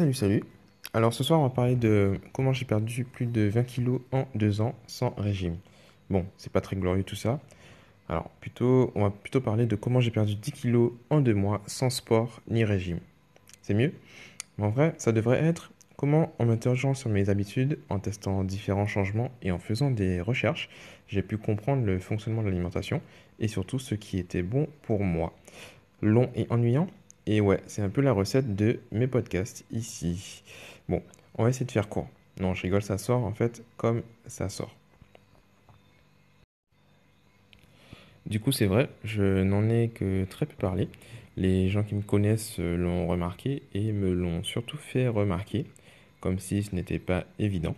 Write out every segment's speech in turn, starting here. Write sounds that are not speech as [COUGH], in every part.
Salut, salut. Alors ce soir, on va parler de comment j'ai perdu plus de 20 kilos en deux ans sans régime. Bon, c'est pas très glorieux tout ça. Alors plutôt, on va plutôt parler de comment j'ai perdu 10 kilos en deux mois sans sport ni régime. C'est mieux? Mais en vrai, ça devrait être comment, en m'interrogeant sur mes habitudes, en testant différents changements et en faisant des recherches, j'ai pu comprendre le fonctionnement de l'alimentation et surtout ce qui était bon pour moi. Long et ennuyant? Et ouais, c'est un peu la recette de mes podcasts ici. Bon, on va essayer de faire court. Non, je rigole, ça sort en fait comme ça sort. Du coup, c'est vrai, je n'en ai que très peu parlé. Les gens qui me connaissent l'ont remarqué et me l'ont surtout fait remarquer, comme si ce n'était pas évident.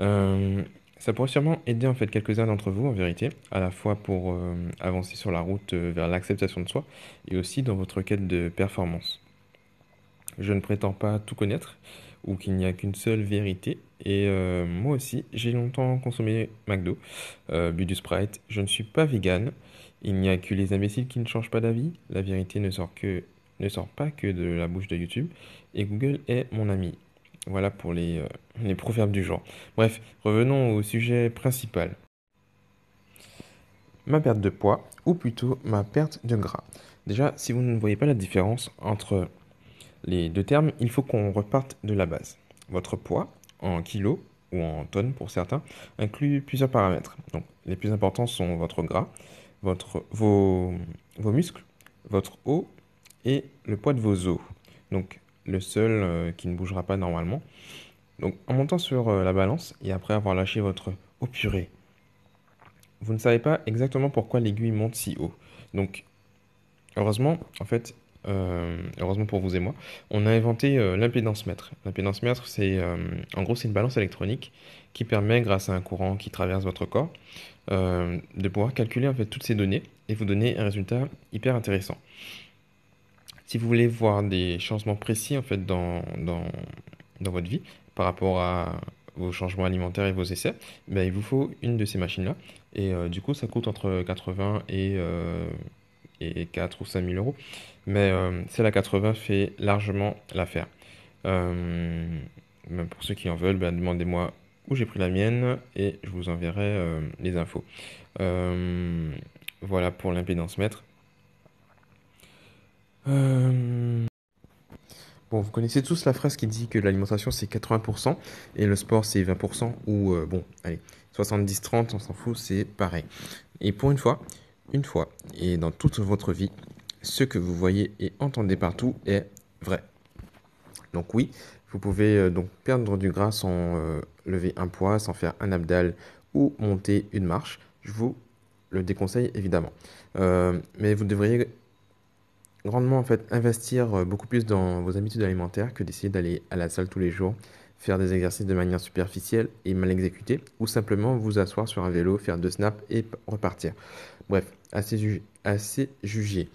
Euh, ça pourrait sûrement aider en fait quelques-uns d'entre vous en vérité, à la fois pour euh, avancer sur la route euh, vers l'acceptation de soi et aussi dans votre quête de performance. Je ne prétends pas tout connaître ou qu'il n'y a qu'une seule vérité et euh, moi aussi j'ai longtemps consommé McDo, bu du Sprite, je ne suis pas vegan, il n'y a que les imbéciles qui ne changent pas d'avis, la vérité ne sort, que, ne sort pas que de la bouche de YouTube et Google est mon ami. Voilà pour les, euh, les proverbes du genre. Bref, revenons au sujet principal. Ma perte de poids, ou plutôt ma perte de gras. Déjà, si vous ne voyez pas la différence entre les deux termes, il faut qu'on reparte de la base. Votre poids, en kilos ou en tonnes pour certains, inclut plusieurs paramètres. Donc, les plus importants sont votre gras, vos, vos muscles, votre eau et le poids de vos os. Donc, le seul euh, qui ne bougera pas normalement. Donc en montant sur euh, la balance et après avoir lâché votre eau purée, vous ne savez pas exactement pourquoi l'aiguille monte si haut. Donc heureusement, en fait, euh, heureusement pour vous et moi, on a inventé l'impédance mètre. L'impédance mètre, c'est en gros c'est une balance électronique qui permet, grâce à un courant qui traverse votre corps, de pouvoir calculer en fait toutes ces données et vous donner un résultat hyper intéressant. Si vous voulez voir des changements précis en fait dans, dans, dans votre vie par rapport à vos changements alimentaires et vos essais, ben, il vous faut une de ces machines-là. Et euh, du coup, ça coûte entre 80 et, euh, et 4 ou 5 000 euros. Mais euh, celle 80 fait largement l'affaire. Pour ceux qui en veulent, ben, demandez-moi où j'ai pris la mienne et je vous enverrai les infos. voilà pour l'impédance mètre. Euh, bon, vous connaissez tous la phrase qui dit que l'alimentation c'est 80% et le sport c'est 20% ou euh, bon, allez, 70-30, on s'en fout, c'est pareil. Et pour une fois, une fois et dans toute votre vie, ce que vous voyez et entendez partout est vrai. Donc oui, vous pouvez euh, donc perdre du gras sans lever un poids, sans faire un abdal ou monter une marche. Je vous le déconseille évidemment. mais vous devriez grandement en fait investir euh, beaucoup plus dans vos habitudes alimentaires que d'essayer d'aller à la salle tous les jours, faire des exercices de manière superficielle et mal exécutés, ou simplement vous asseoir sur un vélo, faire deux snaps et repartir. Bref, assez, assez jugé.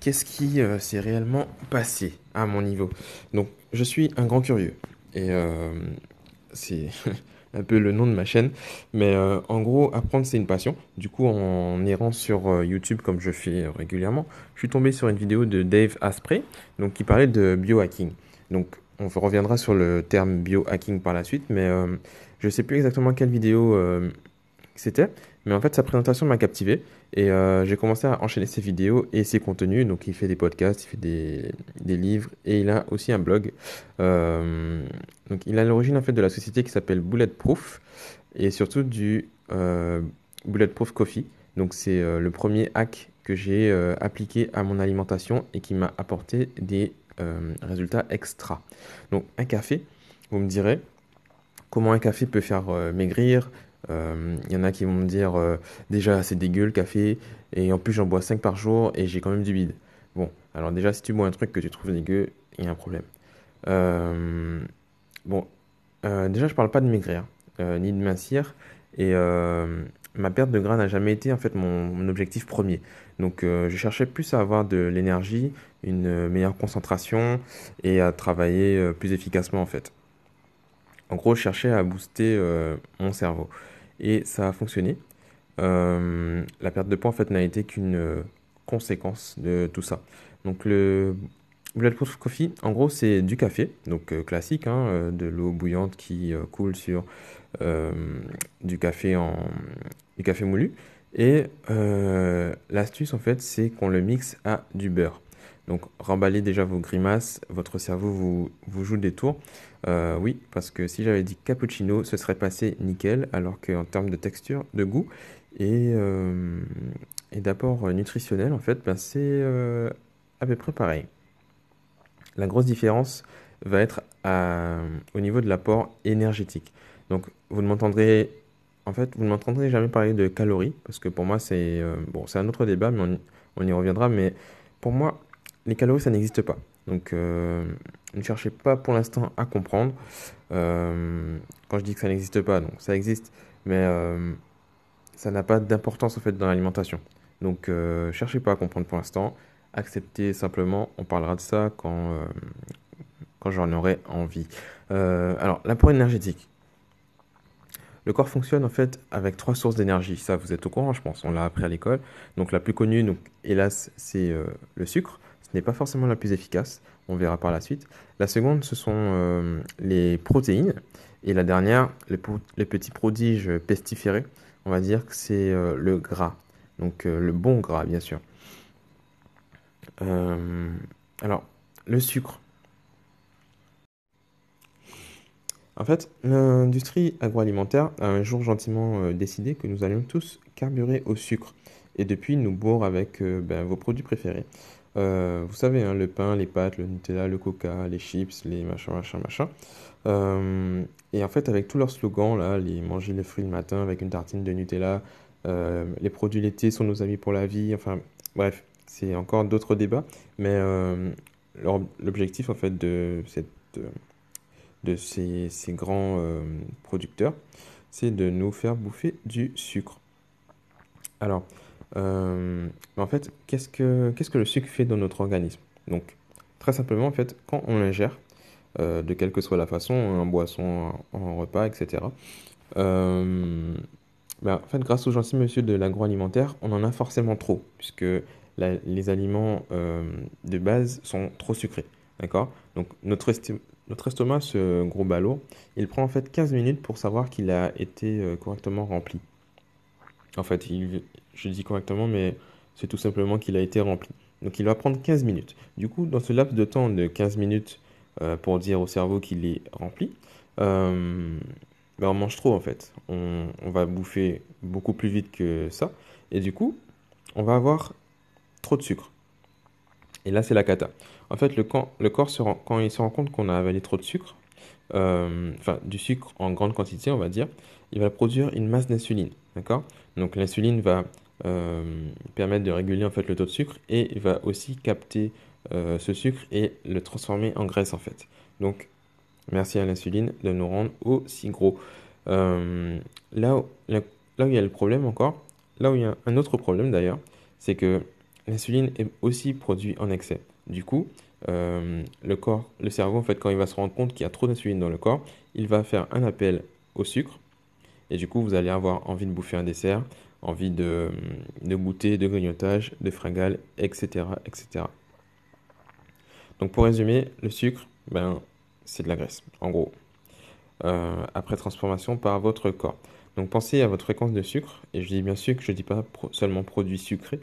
Qu'est-ce qui euh, s'est réellement passé à mon niveau? Donc, je suis un grand curieux. Et euh, c'est [LAUGHS] un peu le nom de ma chaîne. Mais euh, en gros, apprendre, c'est une passion. Du coup, en errant sur euh, YouTube, comme je fais régulièrement, je suis tombé sur une vidéo de Dave Asprey, donc, qui parlait de biohacking. Donc, on reviendra sur le terme biohacking par la suite, mais euh, je ne sais plus exactement quelle vidéo c'était. Mais en fait, sa présentation m'a captivé et euh, j'ai commencé à enchaîner ses vidéos et ses contenus. Donc, il fait des podcasts, il fait des, des livres et il a aussi un blog. Euh, donc, il a l'origine en fait de la société qui s'appelle Bulletproof et surtout du euh, Bulletproof Coffee. Donc, c'est le premier hack que j'ai appliqué à mon alimentation et qui m'a apporté des résultats extra. Donc, un café, vous me direz, comment un café peut faire maigrir, il euh, y en a qui vont me dire euh, déjà c'est dégueu le café et en plus j'en bois 5 par jour et j'ai quand même du bide. Bon, alors déjà si tu bois un truc que tu trouves dégueu, il y a un problème. Euh, bon, déjà je parle pas de maigrir ni de mincir et ma perte de gras n'a jamais été en fait mon, objectif premier. Donc je cherchais plus à avoir de l'énergie, une meilleure concentration et à travailler plus efficacement en fait. En gros, je cherchais à booster mon cerveau. Et ça a fonctionné. Euh, la perte de poids, en fait, n'a été qu'une conséquence de tout ça. Donc, le, Bulletproof Coffee, en gros, c'est du café, donc euh, classique, hein, euh, de l'eau bouillante qui euh, coule sur du café en du café moulu. Et l'astuce, en fait, c'est qu'on le mixe à du beurre. Donc, remballez déjà vos grimaces, votre cerveau vous, joue des tours. oui, parce que si j'avais dit cappuccino, ce serait passé nickel, alors qu'en termes de texture, de goût et, et d'apport nutritionnel, en fait, ben, c'est à peu près pareil. La grosse différence va être au niveau de l'apport énergétique. Donc, vous ne m'entendrez en fait, vous m'entendrez jamais parler de calories parce que pour moi, c'est euh, bon, c'est un autre débat, mais on, y reviendra. Mais pour moi, les calories, ça n'existe pas. Donc, euh, ne cherchez pas pour l'instant à comprendre. Euh, quand je dis que ça n'existe pas, donc ça existe, mais ça n'a pas d'importance en fait dans l'alimentation. Donc, cherchez pas à comprendre pour l'instant accepter simplement. On parlera de ça quand, euh, j'en aurai envie. Euh, alors, l'apport énergétique. Le corps fonctionne en fait avec trois sources d'énergie. Ça, vous êtes au courant, je pense. On l'a appris à l'école. Donc, la plus connue, donc, hélas, c'est euh, le sucre. Ce n'est pas forcément la plus efficace. On verra par la suite. La seconde, ce sont les protéines. Et la dernière, les, petits prodiges pestiférés. On va dire que c'est le gras. Donc, le bon gras, bien sûr. Euh, alors, le sucre. En fait, l'industrie agroalimentaire a un jour gentiment euh, décidé que nous allions tous carburer au sucre. Et depuis, nous bourre avec euh, ben, vos produits préférés. Vous savez, hein, le pain, les pâtes, le Nutella, le Coca, les chips, les machins, machins, machins. et en fait, avec tous leurs slogans, là, les manger les fruits le matin avec une tartine de Nutella, les produits laitiers sont nos amis pour la vie, enfin, bref, c'est encore d'autres débats, mais euh, l'objectif en fait de, cette, de ces, ces grands euh, producteurs, c'est de nous faire bouffer du sucre. Alors, euh, en fait, qu'est-ce que, le sucre fait dans notre organisme? Donc, très simplement, en fait, quand on l'ingère, de quelle que soit la façon, en boisson, en, repas, etc., ben, en fait, grâce aux gentils monsieur de l'agroalimentaire, on en a forcément trop, puisque les aliments euh, de base sont trop sucrés. D'accord? Donc notre, notre estomac, ce gros ballot, il prend en fait 15 minutes pour savoir qu'il a été euh, correctement rempli. En fait, il, je dis correctement, mais c'est tout simplement qu'il a été rempli. Donc il va prendre 15 minutes. Du coup, dans ce laps de temps de 15 minutes euh, pour dire au cerveau qu'il est rempli, ben on mange trop en fait. On, va bouffer beaucoup plus vite que ça. Et du coup, on va avoir trop de sucre. Et là, c'est la cata. En fait, le, le corps, se rend, quand il se rend compte qu'on a avalé trop de sucre, euh, enfin du sucre en grande quantité, on va dire, il va produire une masse d'insuline. D'accord? Donc l'insuline va euh, permettre de réguler en fait le taux de sucre et il va aussi capter euh, ce sucre et le transformer en graisse en fait. Donc merci à l'insuline de nous rendre aussi gros. là, là où il y a le problème encore, là où il y a un autre problème d'ailleurs, c'est que l'insuline est aussi produite en excès. Du coup, euh, le corps, le cerveau, en fait, quand il va se rendre compte qu'il y a trop d'insuline dans le corps, il va faire un appel au sucre. Et du coup, vous allez avoir envie de bouffer un dessert, envie de, de goûter, de grignotage, de fringales, etc., etc. Donc, pour résumer, le sucre, ben, c'est de la graisse, en gros, euh, après transformation par votre corps. Donc, pensez à votre fréquence de sucre. Et je dis bien que je ne dis pas seulement produits sucrés.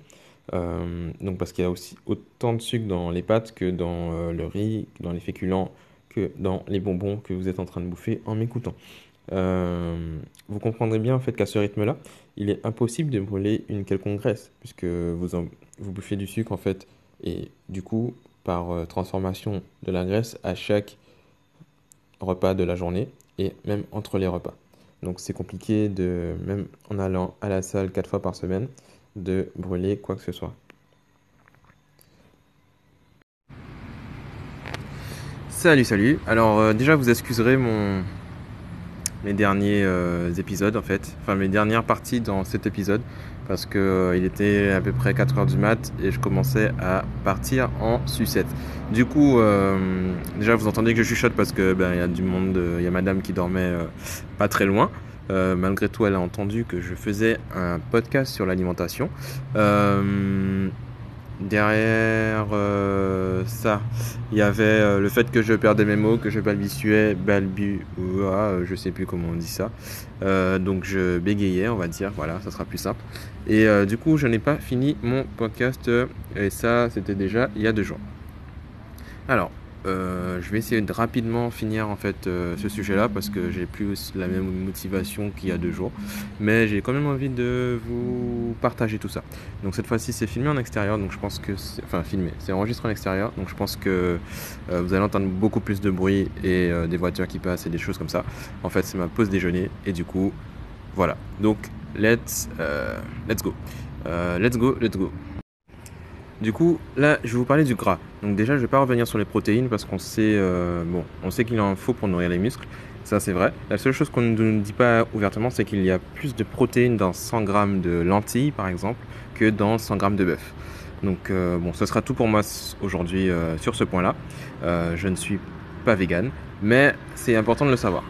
Euh, donc parce qu'il y a aussi autant de sucre dans les pâtes que dans euh, le riz, dans les féculents, que dans les bonbons que vous êtes en train de bouffer en m'écoutant. Euh, vous comprendrez bien en fait qu'à ce rythme-là, il est impossible de brûler une quelconque graisse puisque vous, vous bouffez du sucre en fait et du coup par transformation de la graisse à chaque repas de la journée et même entre les repas. Donc c'est compliqué de même en allant à la salle quatre fois par semaine de brûler quoi que ce soit. Salut, salut. Alors euh, déjà, vous excuserez mon mes derniers euh, épisodes en fait, enfin mes dernières parties dans cet épisode parce que euh, il était à peu près 4h du mat et je commençais à partir en sucette. Du coup, déjà vous entendez que je chuchote parce que ben il y a du monde, il y a madame qui dormait pas très loin. Euh, malgré tout, elle a entendu que je faisais un podcast sur l'alimentation. Derrière euh, ça, il y avait euh, le fait que je perdais mes mots, que je balbutiais, balbu, euh, je sais plus comment on dit ça. donc je bégayais, on va dire, voilà, ça sera plus simple. Et du coup, je n'ai pas fini mon podcast, et ça, c'était déjà il y a deux jours. Alors, euh, je vais essayer de rapidement finir en fait euh, ce sujet-là parce que j'ai plus la même motivation qu'il y a deux jours. Mais j'ai quand même envie de vous partager tout ça. Donc cette fois-ci c'est filmé en extérieur, donc je pense que enfin filmé, c'est enregistré en extérieur, donc je pense que euh, vous allez entendre beaucoup plus de bruit et des voitures qui passent et des choses comme ça. En fait c'est ma pause déjeuner et du coup voilà. Donc let's let's go, let's go, let's go. Du coup, là, je vais vous parler du gras. Donc déjà, je ne vais pas revenir sur les protéines parce qu'on sait, euh, bon, on sait qu'il en faut pour nourrir les muscles. Ça, c'est vrai. La seule chose qu'on ne dit pas ouvertement, c'est qu'il y a plus de protéines dans 100 grammes de lentilles, par exemple, que dans 100 grammes de bœuf. Donc, euh, bon, ce sera tout pour moi aujourd'hui euh, sur ce point-là. je ne suis pas vegan, mais c'est important de le savoir.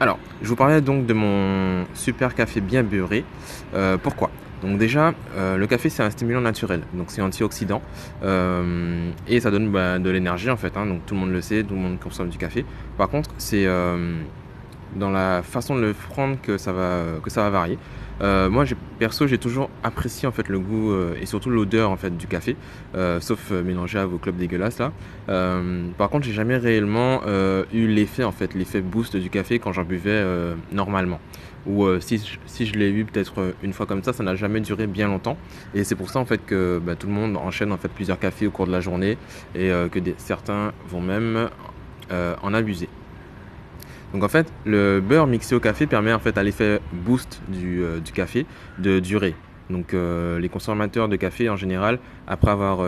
Alors, je vous parlais donc de mon super café bien beurré. pourquoi? Donc déjà, euh, le café c'est un stimulant naturel, donc c'est antioxydant euh, et ça donne bah, de l'énergie en fait. Hein. donc tout le monde le sait, tout le monde consomme du café. Par contre, c'est euh, dans la façon de le prendre que ça va varier. Moi, perso, j'ai toujours apprécié en fait le goût et surtout l'odeur en fait du café, sauf mélangé à vos clubs dégueulasses là. par contre, j'ai jamais réellement eu l'effet en fait, l'effet boost du café quand j'en buvais normalement ou euh, si, si, je l'ai eu peut-être euh, une fois comme ça, ça n'a jamais duré bien longtemps. Et c'est pour ça en fait que bah, tout le monde enchaîne en fait plusieurs cafés au cours de la journée et euh, que certains vont même en abuser. Donc en fait, le beurre mixé au café permet en fait à l'effet boost du, du, café de durer. Donc les consommateurs de café en général, après avoir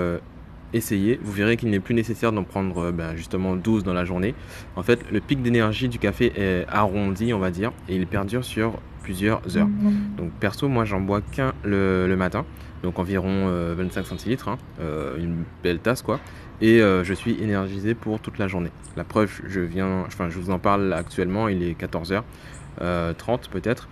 essayez, vous verrez qu'il n'est plus nécessaire d'en prendre euh, ben, justement 12 dans la journée. En fait, le pic d'énergie du café est arrondi, on va dire, et il perdure sur plusieurs heures. Mhm. Donc perso, moi j'en bois qu'un le, matin, donc environ 25 euh, centilitres, hein, euh, une belle tasse quoi. Et je suis énergisé pour toute la journée. La preuve, je viens, enfin je vous en parle actuellement, il est 14h30 peut-être.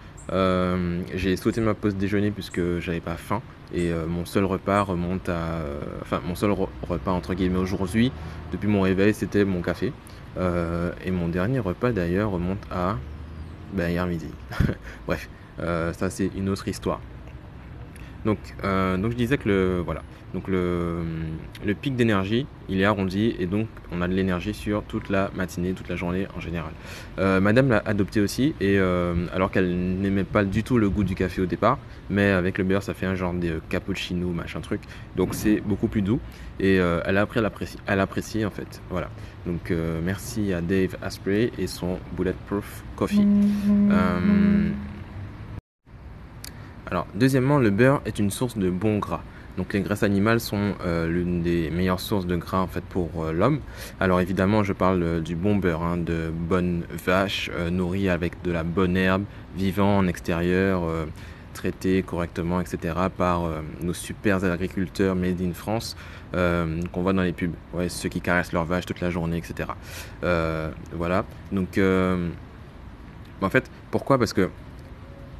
j'ai sauté ma pause déjeuner puisque j'avais pas faim. Et euh, mon seul repas remonte à. Euh, enfin, mon seul repas entre guillemets aujourd'hui, depuis mon réveil, c'était mon café. Euh, et mon dernier repas d'ailleurs remonte à. Ben, hier midi. [LAUGHS] Bref, ça c'est une autre histoire. Donc, donc je disais que le. Voilà. Donc le, le pic d'énergie, il est arrondi et donc on a de l'énergie sur toute la matinée, toute la journée en général. Euh, madame l'a adopté aussi et euh, alors qu'elle n'aimait pas du tout le goût du café au départ, mais avec le beurre ça fait un genre de cappuccino machin truc, donc c'est beaucoup plus doux et euh, elle a appris à l'apprécier en fait. Voilà. Donc merci à Dave Asprey et son Bulletproof Coffee. Mm-hmm. Alors deuxièmement, le beurre est une source de bon gras. Donc les graisses animales sont euh, l'une des meilleures sources de gras en fait pour euh, l'homme. Alors évidemment, je parle euh, du bon beurre, hein, de bonnes vaches nourries avec de la bonne herbe, vivant en extérieur, traité correctement, etc. par nos super agriculteurs made in France qu'on voit dans les pubs. Ceux qui caressent leurs vaches toute la journée, etc. voilà. Donc en fait, pourquoi? Parce que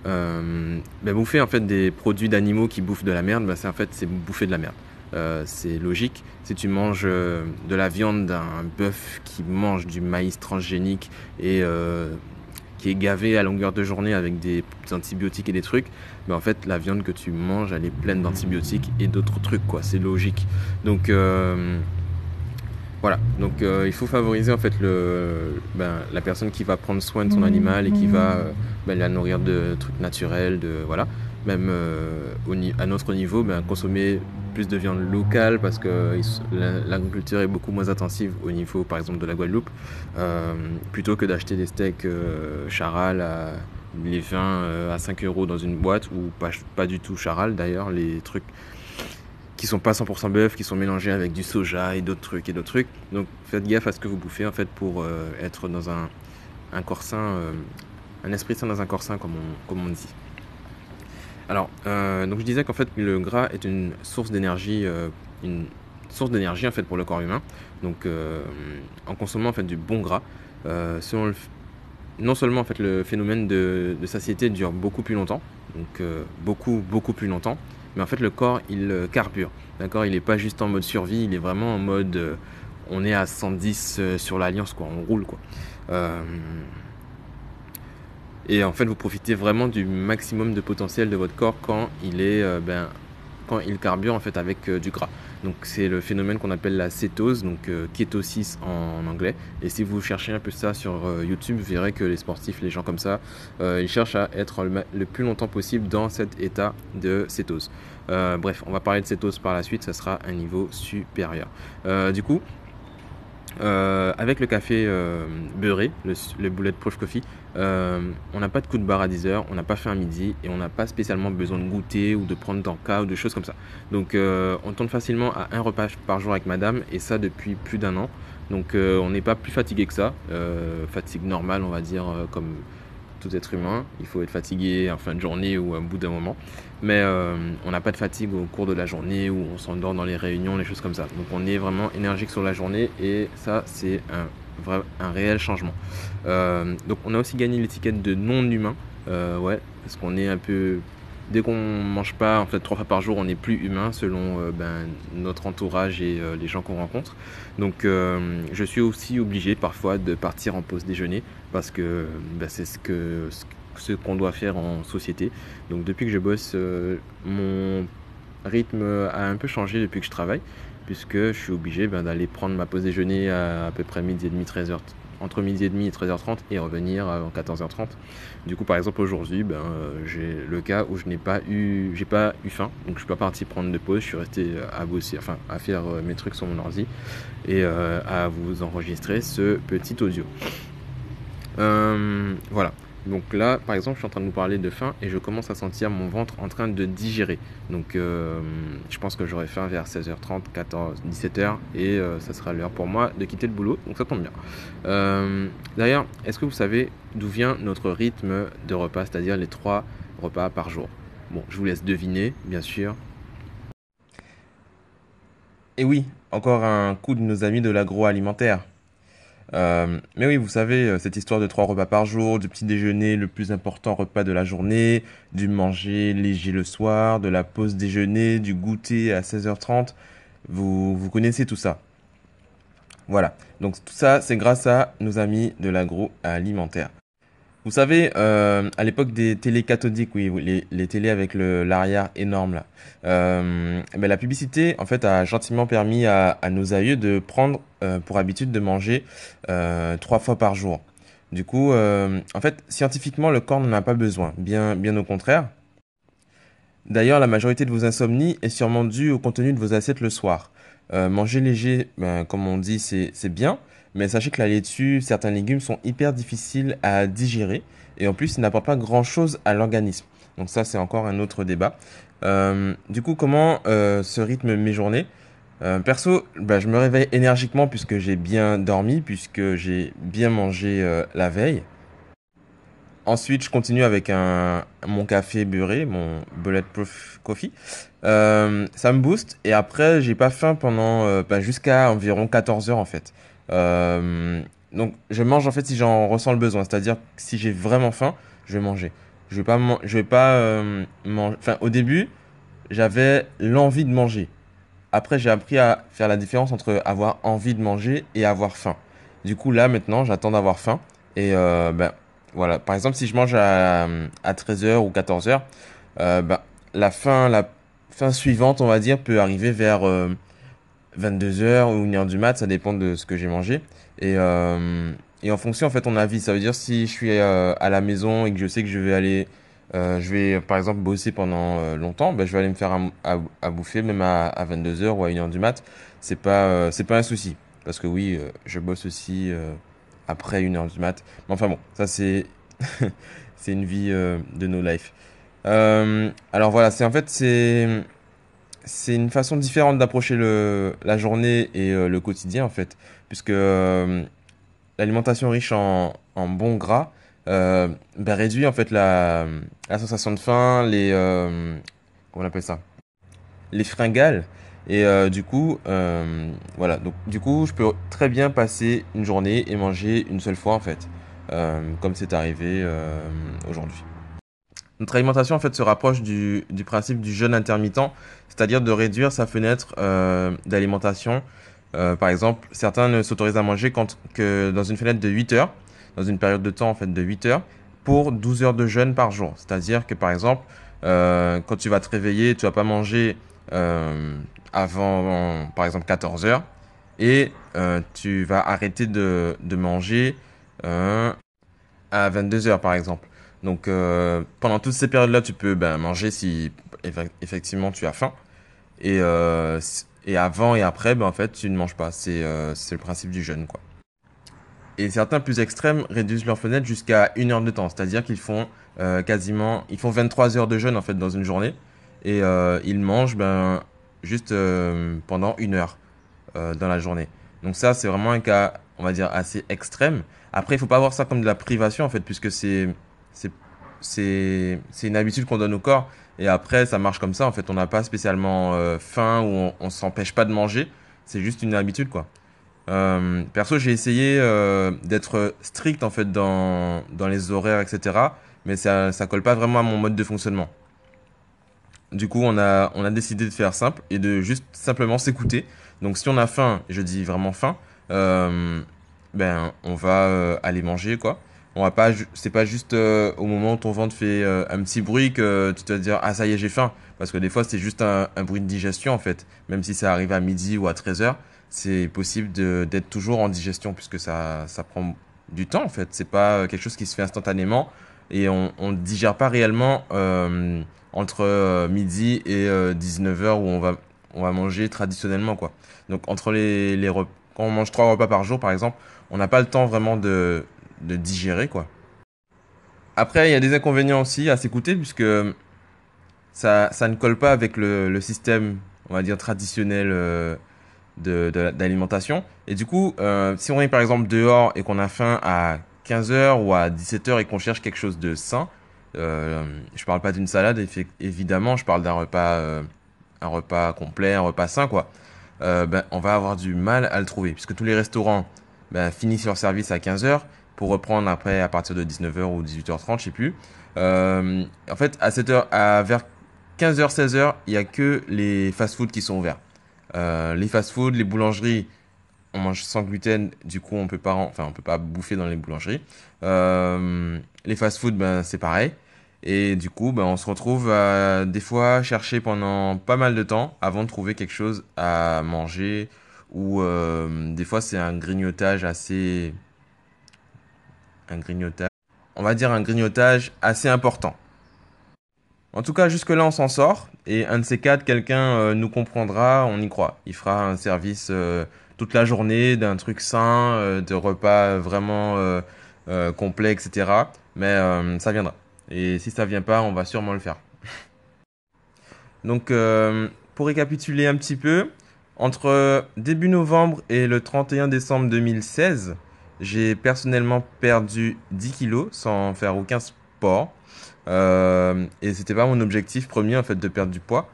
euh, ben, bouffer en fait des produits d'animaux qui bouffent de la merde, ben, c'est en fait c'est bouffer de la merde. Euh, c'est logique. Si tu manges euh, de la viande d'un bœuf qui mange du maïs transgénique et qui est gavé à longueur de journée avec des antibiotiques et des trucs, ben en fait la viande que tu manges elle est pleine d'antibiotiques et d'autres trucs quoi. C'est logique. Donc voilà, donc euh, il faut favoriser en fait le, ben, la personne qui va prendre soin de son animal et qui va euh, ben, la nourrir de trucs naturels, de voilà. Même euh, au, à notre niveau, ben, consommer plus de viande locale parce que l'agriculture est beaucoup moins intensive au niveau par exemple de la Guadeloupe, plutôt que d'acheter des steaks charal à les vins à 5 euros dans une boîte ou pas, pas du tout charal d'ailleurs, les trucs qui sont pas 100% bœuf, qui sont mélangés avec du soja et d'autres trucs et d'autres trucs. Donc faites gaffe à ce que vous bouffez en fait pour euh, être dans un, un corps sain, euh, un esprit sain dans un corps sain comme on, comme on dit. Alors, euh, donc je disais qu'en fait le gras est une source d'énergie, une source d'énergie en fait pour le corps humain. Donc en consommant en fait du bon gras, non seulement en fait le phénomène de, de, satiété dure beaucoup plus longtemps, donc beaucoup beaucoup plus longtemps, mais en fait le corps il carbure. D'accord Il n'est pas juste en mode survie, il est vraiment en mode on est à 110 sur l'alliance quoi, on roule quoi. et en fait vous profitez vraiment du maximum de potentiel de votre corps quand il est ben, quand il carbure en fait avec du gras. Donc c'est le phénomène qu'on appelle la cétose, donc euh, kétosis en, anglais. Et si vous cherchez un peu ça sur euh, YouTube, vous verrez que les sportifs, les gens comme ça, euh, ils cherchent à être le, plus longtemps possible dans cet état de cétose. bref, on va parler de cétose par la suite, ça sera un niveau supérieur. du coup, avec le café beurré, le, le Bulletproof Coffee, euh, on n'a pas de coup de barre à 10 heures, on n'a pas fait un midi et on n'a pas spécialement besoin de goûter ou de prendre d'enca ou de choses comme ça. Donc euh, on tourne facilement à un repas par jour avec madame et ça depuis plus d'un an. Donc euh, on n'est pas plus fatigué que ça. fatigue normale, on va dire, comme tout être humain. Il faut être fatigué en fin de journée ou à bout d'un moment. Mais on n'a pas de fatigue au cours de la journée où on s'endort dans les réunions, les choses comme ça. Donc on est vraiment énergique sur la journée et ça c'est un un réel changement. Euh, donc on a aussi gagné l'étiquette de non humain, euh, ouais, parce qu'on est un peu dès qu'on mange pas en fait trois fois par jour, on est plus humain selon euh, ben, notre entourage et les gens qu'on rencontre. Donc je suis aussi obligé parfois de partir en pause déjeuner parce que ben, c'est ce qu'on doit faire en société. Donc depuis que je bosse, mon rythme a un peu changé depuis que je travaille puisque je suis obligé ben, d'aller prendre ma pause déjeuner à à peu près midi et demi, 13h, entre midi et demi et 13h30 et revenir avant 14h30. Du coup, par exemple, aujourd'hui, ben, euh, j'ai le cas où je n'ai pas eu, j'ai pas eu faim, donc je suis pas parti prendre de pause, je suis resté euh, à bosser, enfin à faire euh, mes trucs sur mon ordi et à vous enregistrer ce petit audio. voilà. Donc là, par exemple, je suis en train de vous parler de faim et je commence à sentir mon ventre en train de digérer. Donc euh, je pense que j'aurai faim vers 16h30, 14, 17h et euh, ça sera l'heure pour moi de quitter le boulot. Donc ça tombe bien. Euh, d'ailleurs, est-ce que vous savez d'où vient notre rythme de repas, c'est-à-dire les trois repas par jour? Bon, je vous laisse deviner, bien sûr. Et oui, encore un coup de nos amis de l'agroalimentaire. Euh, mais oui, vous savez, euh, cette histoire de trois repas par jour, du petit déjeuner, le plus important repas de la journée, du manger léger le soir, de la pause déjeuner, du goûter à 16h30, vous, vous connaissez tout ça. Voilà, donc tout ça, c'est grâce à nos amis de l'agroalimentaire. Vous savez, euh, à l'époque des télés cathodiques, oui, les, les télés avec l'arrière énorme là, euh, ben la publicité en fait a gentiment permis à, à nos aïeux de prendre euh, pour habitude de manger euh, trois fois par jour. Du coup, euh, en fait, scientifiquement, le corps n'en a pas besoin, bien, bien au contraire. D'ailleurs, la majorité de vos insomnies est sûrement due au contenu de vos assiettes le soir. manger léger, ben, comme on dit, c'est bien, mais sachez que la laitue, certains légumes sont hyper difficiles à digérer et en plus, ils n'apportent pas grand-chose à l'organisme. Donc ça, c'est encore un autre débat. Euh, du coup, comment euh, se rythme mes journées? Euh, Perso, bah, je me réveille énergiquement puisque j'ai bien dormi, puisque j'ai bien mangé euh, la veille. Ensuite, je continue avec un, mon café beurré, mon Bulletproof Coffee. Euh, ça me booste et après, j'ai pas faim pendant bah, jusqu'à environ 14 heures en fait. Euh, donc je mange en fait si j'en ressens le besoin, c'est-à-dire si j'ai vraiment faim, je vais manger. Je vais pas, je vais pas euh, manger. Enfin, au début, j'avais l'envie de manger. Après, j'ai appris à faire la différence entre avoir envie de manger et avoir faim. Du coup, là, maintenant, j'attends d'avoir faim. Et euh, ben, voilà. Par exemple, si je mange à, à 13h ou 14h, euh, ben, la fin, la fin suivante, on va dire, peut arriver vers 22h ou 1h du mat, ça dépend de ce que j'ai mangé. Et, euh, et en fonction, en fait, on a vie. Ça veut dire si je suis euh, à la maison et que je sais que je vais aller, euh, je vais par exemple bosser pendant euh, longtemps, ben, je vais aller me faire à, à, bouffer même à, à 22h ou à 1h du mat. C'est pas, euh, c'est pas un souci. Parce que oui, je bosse aussi après 1h du mat. Mais enfin bon, ça c'est, [LAUGHS] c'est une vie de no life. alors voilà, c'est en fait, c'est, c'est une façon différente d'approcher la journée et euh, le quotidien en fait, puisque euh, l'alimentation riche en, en bons gras euh, ben, réduit en fait la, la sensation de faim, les fringales. Et du coup du coup je peux très bien passer une journée et manger une seule fois en fait, comme c'est arrivé aujourd'hui. Notre alimentation en fait se rapproche du, principe du jeûne intermittent, c'est-à-dire de réduire sa fenêtre euh, d'alimentation. Euh, par exemple, certains ne s'autorisent à manger quand, que dans une fenêtre de 8 heures, dans une période de temps en fait de 8 heures, pour 12 heures de jeûne par jour. C'est-à-dire que par exemple, euh, quand tu vas te réveiller, tu vas pas manger avant, par exemple, 14 heures, et tu vas arrêter de, de manger à 22 heures, par exemple. Donc, euh, pendant toutes ces périodes-là, tu peux ben, manger si effe- effectivement tu as faim. Et, euh, et avant et après, ben, en fait, tu ne manges pas. C'est euh, le principe du jeûne, quoi. Et certains plus extrêmes réduisent leur fenêtre jusqu'à une heure de temps. C'est-à-dire qu'ils font euh, quasiment, ils font 23 heures de jeûne, en fait, dans une journée. Et ils mangent ben, juste pendant une heure dans la journée. Donc ça, c'est vraiment un cas, on va dire, assez extrême. Après, il faut pas voir ça comme de la privation, en fait, puisque c'est c'est une habitude qu'on donne au corps. Et après, ça marche comme ça. En fait, on n'a pas spécialement euh, faim ou on, on s'empêche pas de manger. C'est juste une habitude, quoi. Euh, perso, j'ai essayé euh, d'être strict en fait dans dans les horaires, etc. Mais ça ça colle pas vraiment à mon mode de fonctionnement. Du coup, on a, on a décidé de faire simple et de juste simplement s'écouter. Donc, si on a faim, je dis vraiment faim, ben, on va aller manger, quoi. On va pas, c'est pas juste euh, au moment où ton ventre fait euh, un petit bruit que tu te dire, ah, ça y est, j'ai faim. Parce que des fois, c'est juste un, bruit de digestion, en fait. Même si ça arrive à midi ou à 13 heures, c'est possible d'être toujours en digestion puisque ça, ça prend du temps, en fait. C'est pas euh, quelque chose qui se fait instantanément et on, on digère pas réellement, entre midi et 19h où on va, on va manger traditionnellement, quoi. Donc, entre les, les repas, quand on mange trois repas par jour, par exemple, on n'a pas le temps vraiment de, de digérer, quoi. Après, il y a des inconvénients aussi à s'écouter puisque ça, ça ne colle pas avec le, système, on va dire, traditionnel euh, d'alimentation. Et du coup, euh, si on est par exemple dehors et qu'on a faim à 15h ou à 17h et qu'on cherche quelque chose de sain, euh, je parle pas d'une salade, évidemment, je parle d'un repas, euh, un repas complet, un repas sain, quoi. Ben, on va avoir du mal à le trouver, puisque tous les restaurants ben, finissent leur service à 15h reprendre après à partir de 19h ou 18h30, je sais plus. Euh, en fait, à cette heure, à vers 15h, 16h, il y a que les fast-foods qui sont ouverts. Euh, les fast-foods, les boulangeries, on mange sans gluten, du coup on peut pas, enfin on peut pas bouffer dans les boulangeries. Euh, les fast-foods, ben c'est pareil. Et du coup, ben on se retrouve des fois chercher pendant pas mal de temps avant de trouver quelque chose à manger. Ou des fois c'est un grignotage assez, un grignotage, on va dire un grignotage assez important. En tout cas, jusque-là, on s'en sort. Et un de ces quatre, quelqu'un euh, nous comprendra, on y croit. Il fera un service euh, toute la journée d'un truc sain, euh, de repas vraiment complet, etc. Mais ça viendra. Et si ça vient pas, on va sûrement le faire. [LAUGHS] Donc, pour récapituler un petit peu, entre début novembre et le 31 décembre 2016, j'ai personnellement perdu 10 kilos sans faire aucun sport. Euh, et c'était pas mon objectif premier en fait de perdre du poids.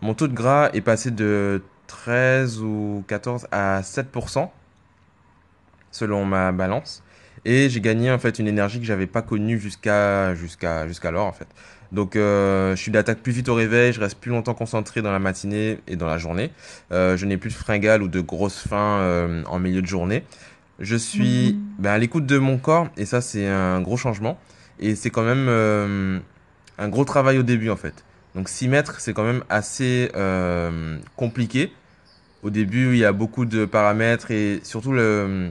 Mon taux de gras est passé de 13 ou 14 à 7% selon ma balance. Et j'ai gagné en fait une énergie que j'avais pas connue jusqu'à jusqu'à jusqu'alors en fait. Donc euh, je suis d'attaque plus vite au réveil, je reste plus longtemps concentré dans la matinée et dans la journée. Euh, je n'ai plus de fringales ou de grosses faim euh, en milieu de journée. Je suis ben, à l'écoute de mon corps et ça c'est un gros changement. Et c'est quand même euh, un gros travail au début en fait. Donc s'y mettre c'est quand même assez euh, compliqué. Au début il y a beaucoup de paramètres et surtout le,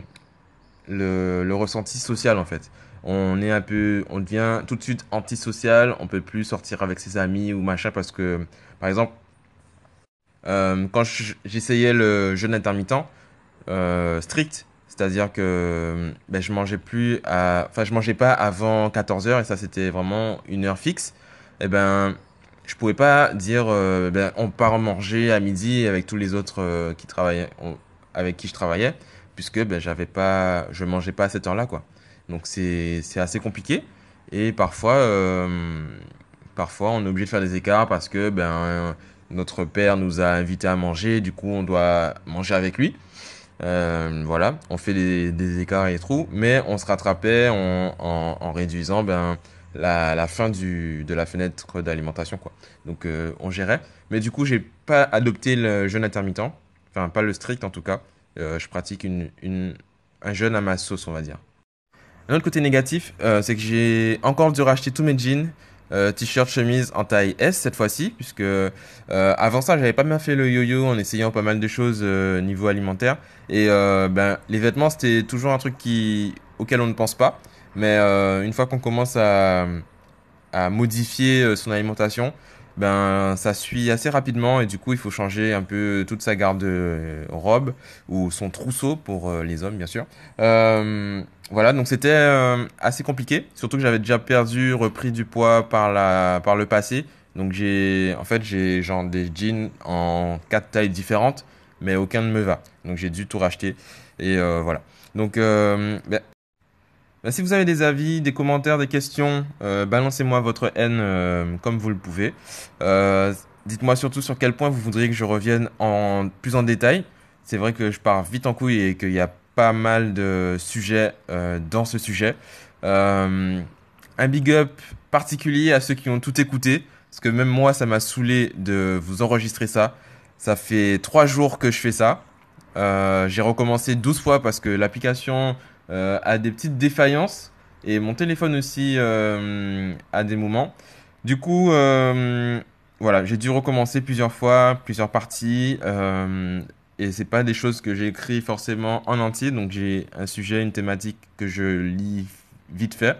le, le ressenti social en fait. On est un peu, on devient tout de suite antisocial, on peut plus sortir avec ses amis ou machin parce que, par exemple, euh, quand je- j'essayais le jeûne intermittent euh, strict, c'est-à-dire que ben, je mangeais plus enfin je mangeais pas avant 14 heures et ça c'était vraiment une heure fixe. Et ben je pouvais pas dire euh, ben, on part manger à midi avec tous les autres euh, qui travaillaient, avec qui je travaillais, puisque ben j'avais pas, je mangeais pas à cette heure-là quoi. Donc c'est c'est assez compliqué et parfois euh, parfois on est obligé de faire des écarts parce que ben notre père nous a invités à manger, du coup on doit manger avec lui. Euh, voilà, on fait des, écarts et trous, mais on se rattrapait en, réduisant ben, la, fin du, de la fenêtre d'alimentation, quoi. Donc, euh, on gérait. Mais du coup, j'ai pas adopté le jeûne intermittent. Enfin, pas le strict en tout cas. Euh, je pratique un jeûne à ma sauce, on va dire. Un autre côté négatif, c'est que j'ai encore dû racheter tous mes jeans, euh, t-shirt, chemise en taille S cette fois-ci, puisque euh, avant ça, j'avais pas bien fait le yo-yo en essayant pas mal de choses euh, niveau alimentaire. Et ben, les vêtements, c'était toujours un truc qui, auquel on ne pense pas. Mais une fois qu'on commence à, modifier son alimentation, ben ça suit assez rapidement et du coup il faut changer un peu toute sa garde-robe ou son trousseau pour euh, les hommes bien sûr. Euh, voilà donc c'était euh, assez compliqué, surtout que j'avais déjà perdu, repris du poids par la par le passé. Donc j'ai en fait j'ai genre des jeans en quatre tailles différentes, mais aucun ne me va. Donc j'ai dû tout racheter et euh, voilà. Donc euh, ben, bah, si vous avez des avis, des commentaires, des questions, euh, balancez-moi votre haine euh, comme vous le pouvez. Euh, dites-moi surtout sur quel point vous voudriez que je revienne en plus en détail. C'est vrai que je pars vite en couille et qu'il y a pas mal de sujets dans ce sujet. Un big up particulier à ceux qui ont tout écouté, parce que même moi, ça m'a saoulé de vous enregistrer ça. Ça fait trois jours que je fais ça. J'ai recommencé 12 fois parce que l'application euh, a des petites défaillances et mon téléphone aussi euh, a des moments. Du coup, euh, voilà, j'ai dû recommencer plusieurs fois, plusieurs parties. Euh, et c'est pas des choses que j'ai écrit forcément en entier, donc j'ai un sujet, une thématique que je lis vite fait.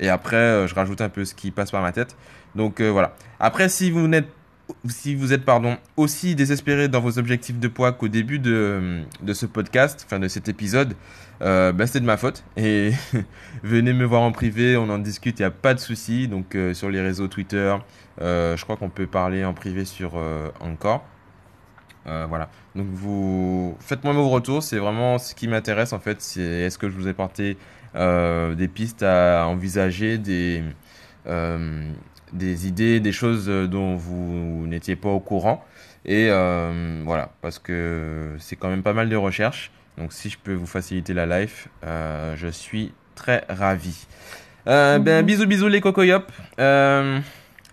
Et après, euh, je rajoute un peu ce qui passe par ma tête. Donc euh, voilà. Après, si vous n'êtes si vous êtes pardon aussi désespéré dans vos objectifs de poids qu'au début de, de ce podcast, enfin de cet épisode, euh, ben c'est de ma faute. Et [LAUGHS] venez me voir en privé, on en discute, il n'y a pas de souci. Donc euh, sur les réseaux Twitter, euh, je crois qu'on peut parler en privé sur encore. Voilà. Donc vous faites-moi vos retours, c'est vraiment ce qui m'intéresse en fait. Est-ce que je vous ai porté des pistes à envisager, des des idées, des choses dont vous n'étiez pas au courant. Et euh, voilà, parce que c'est quand même pas mal de recherches. Donc si je peux vous faciliter la life, euh, je suis très ravi. Euh, ben bisous bisous les cocoyops. Euh,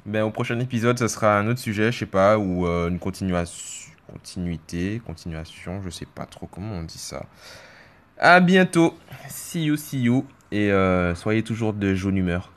ben au prochain épisode, ce sera un autre sujet, je sais pas, ou euh, une continuation, continuité, continuation, je sais pas trop comment on dit ça. À bientôt. See you, see you. Et euh, soyez toujours de jaune humeur.